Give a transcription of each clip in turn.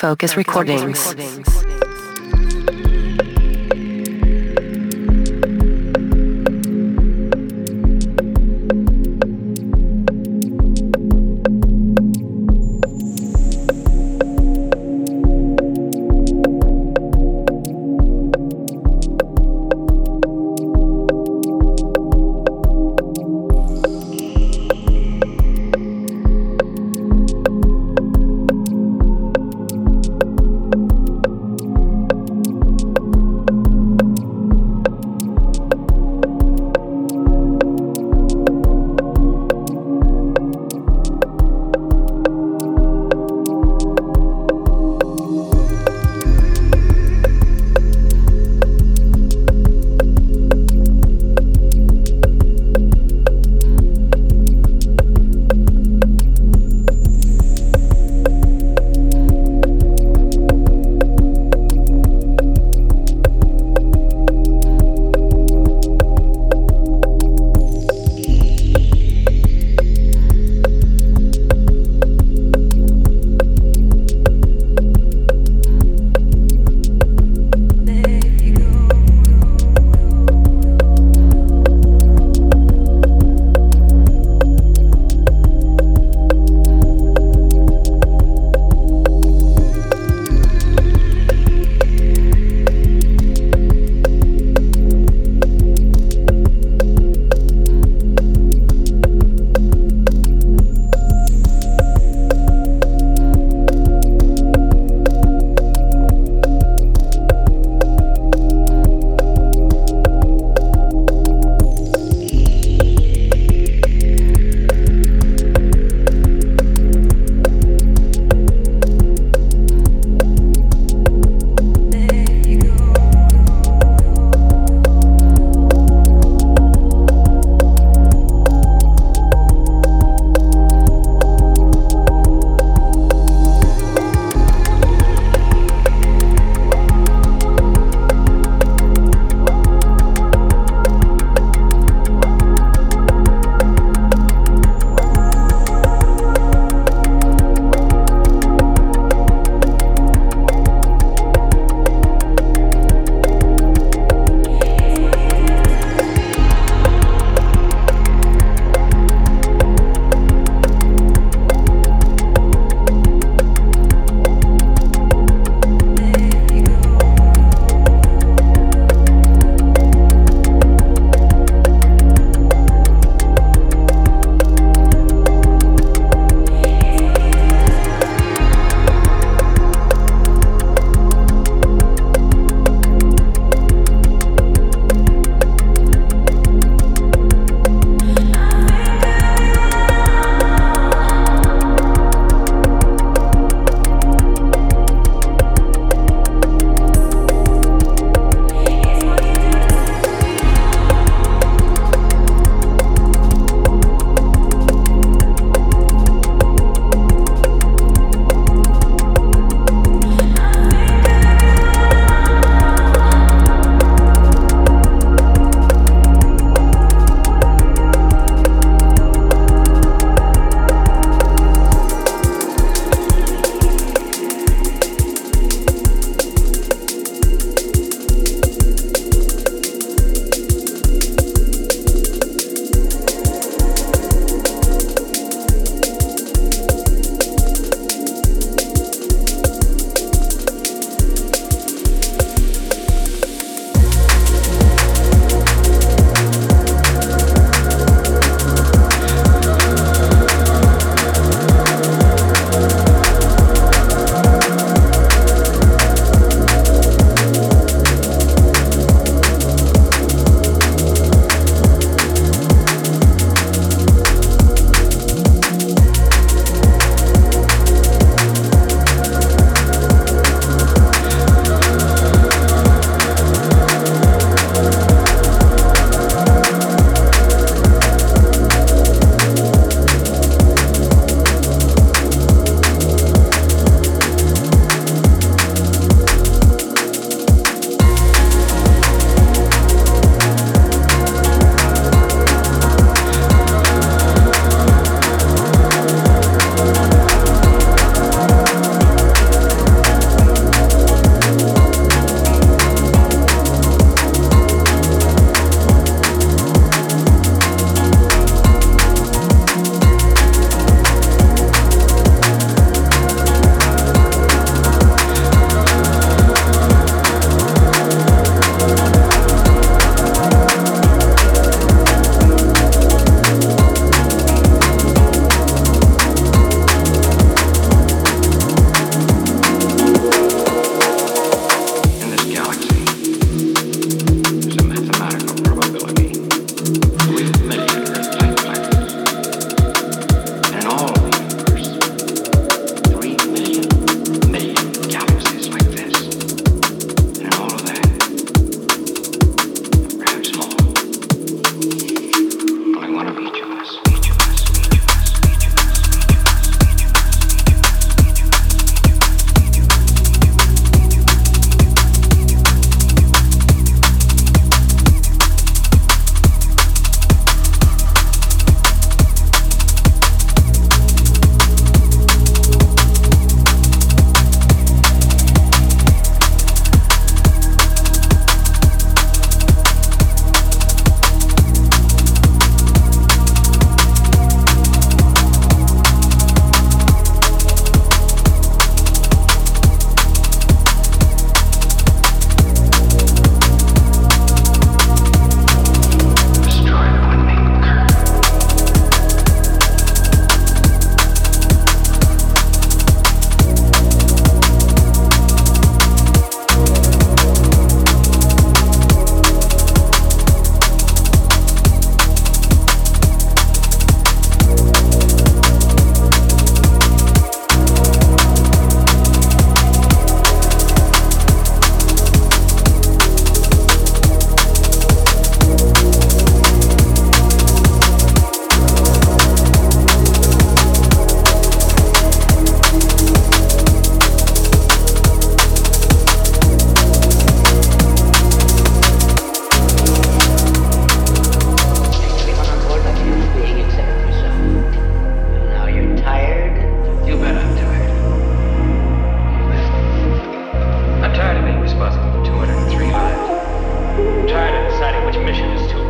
Focus Recordings.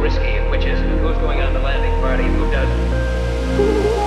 risky, which is who's going on the landing party, and who doesn't.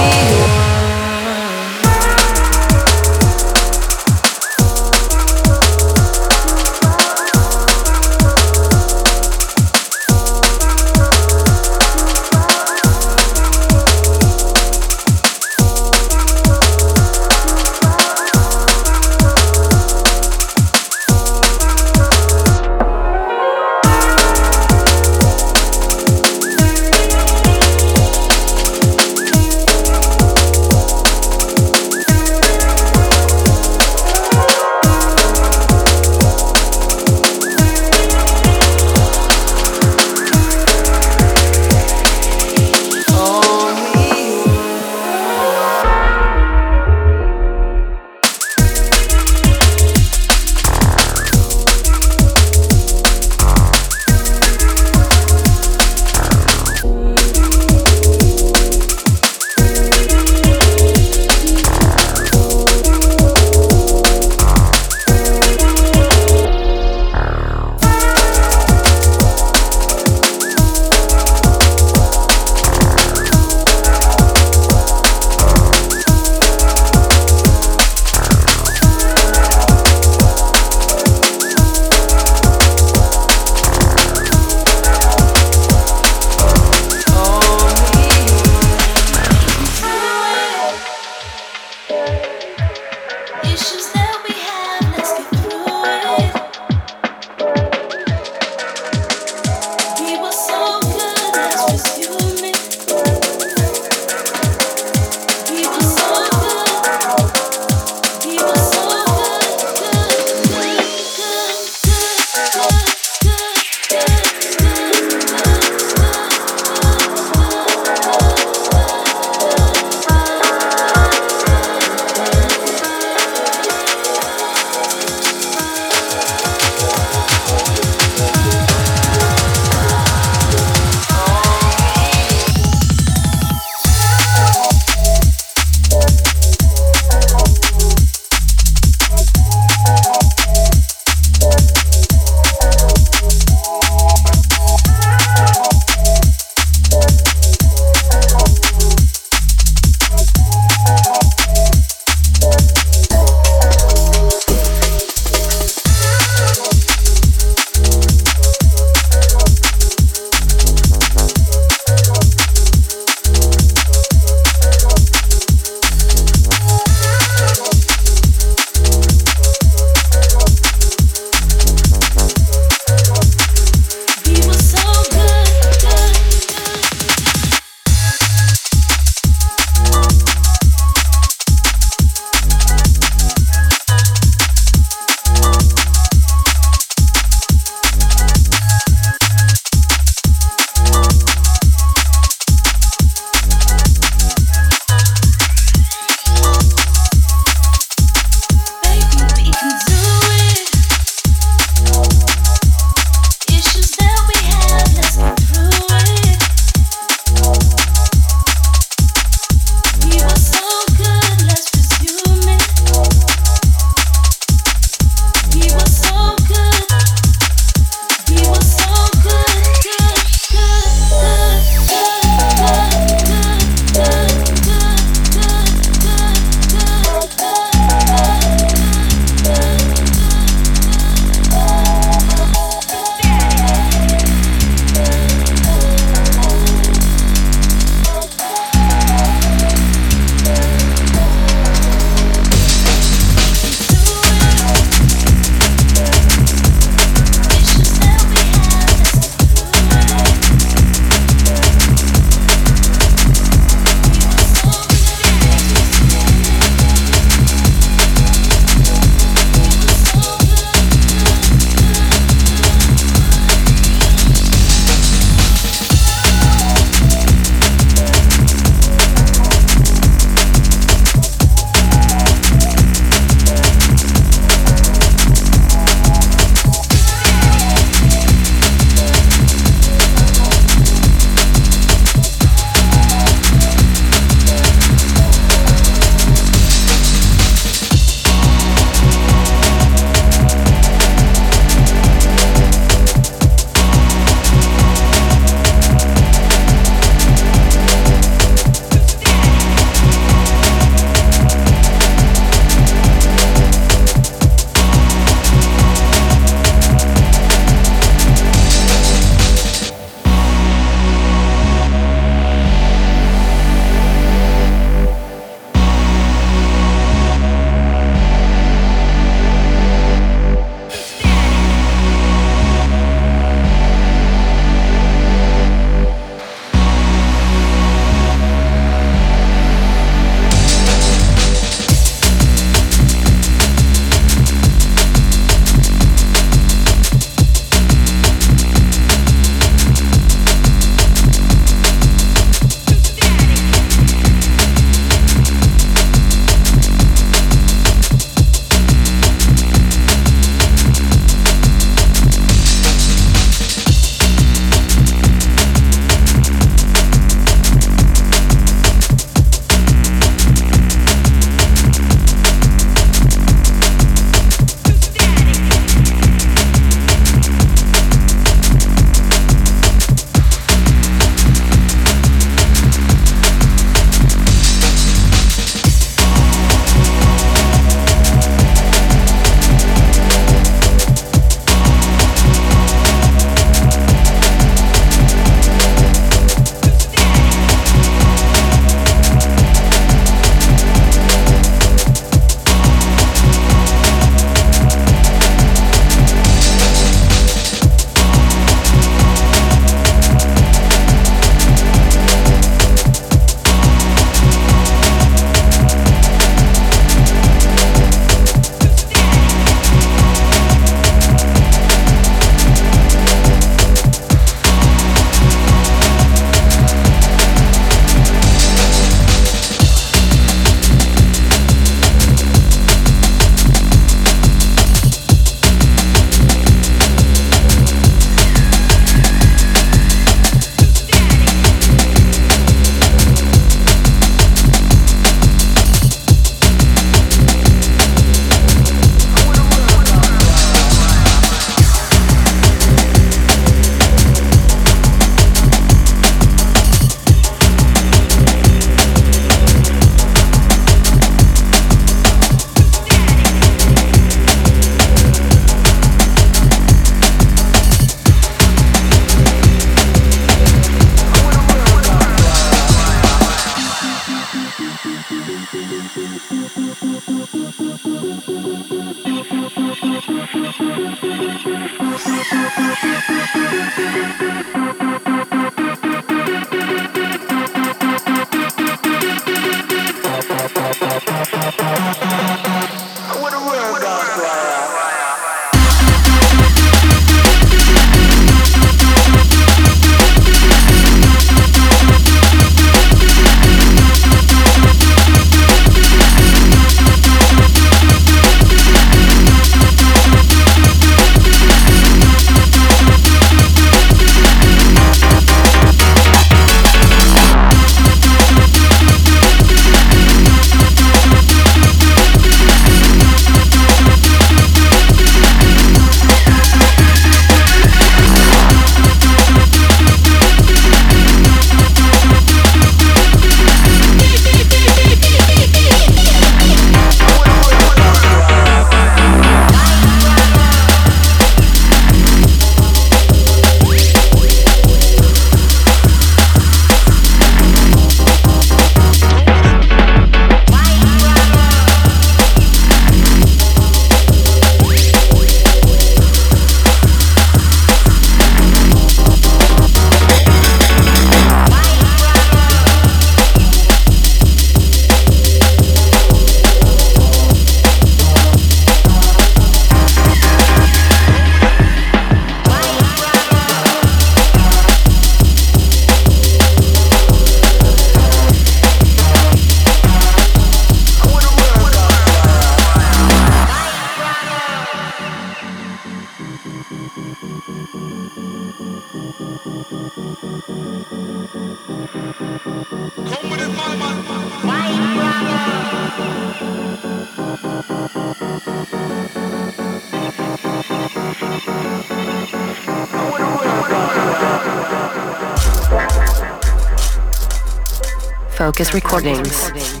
Focus Recordings.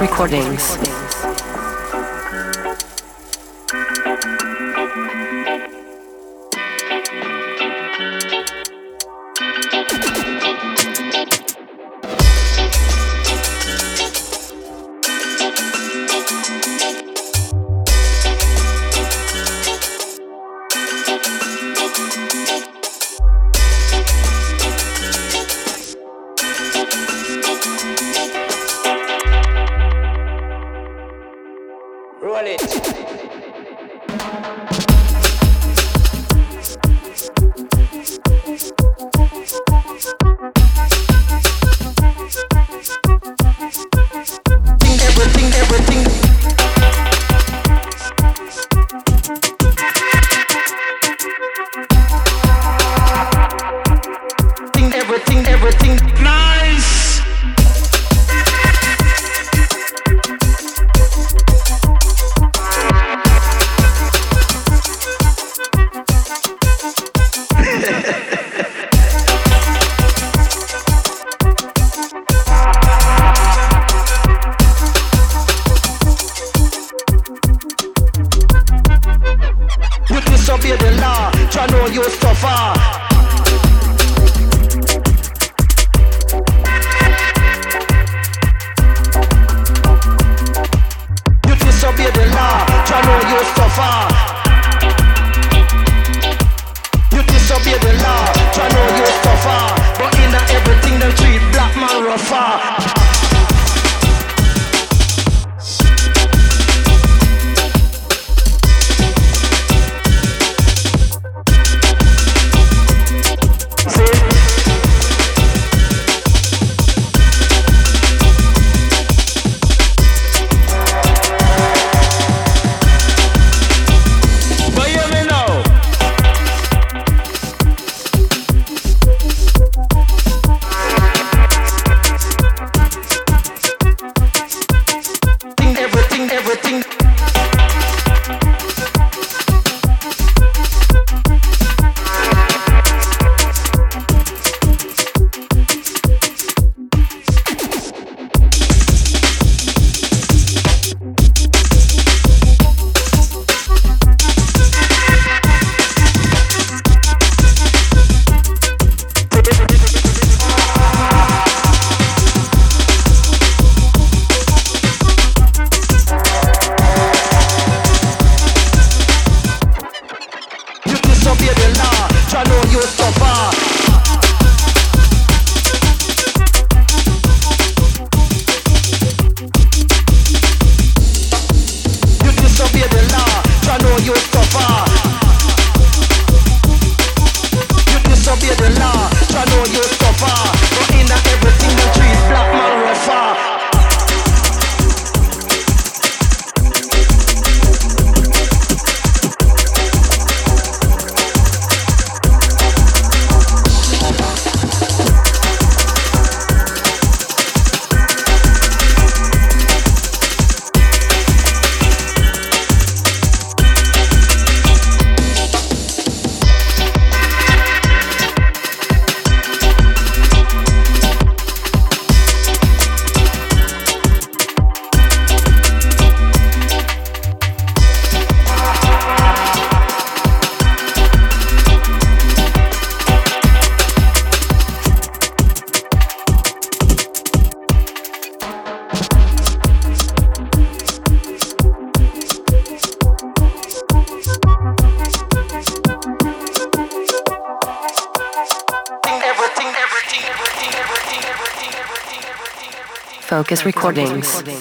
Recordings. Roll it. Focus Recordings.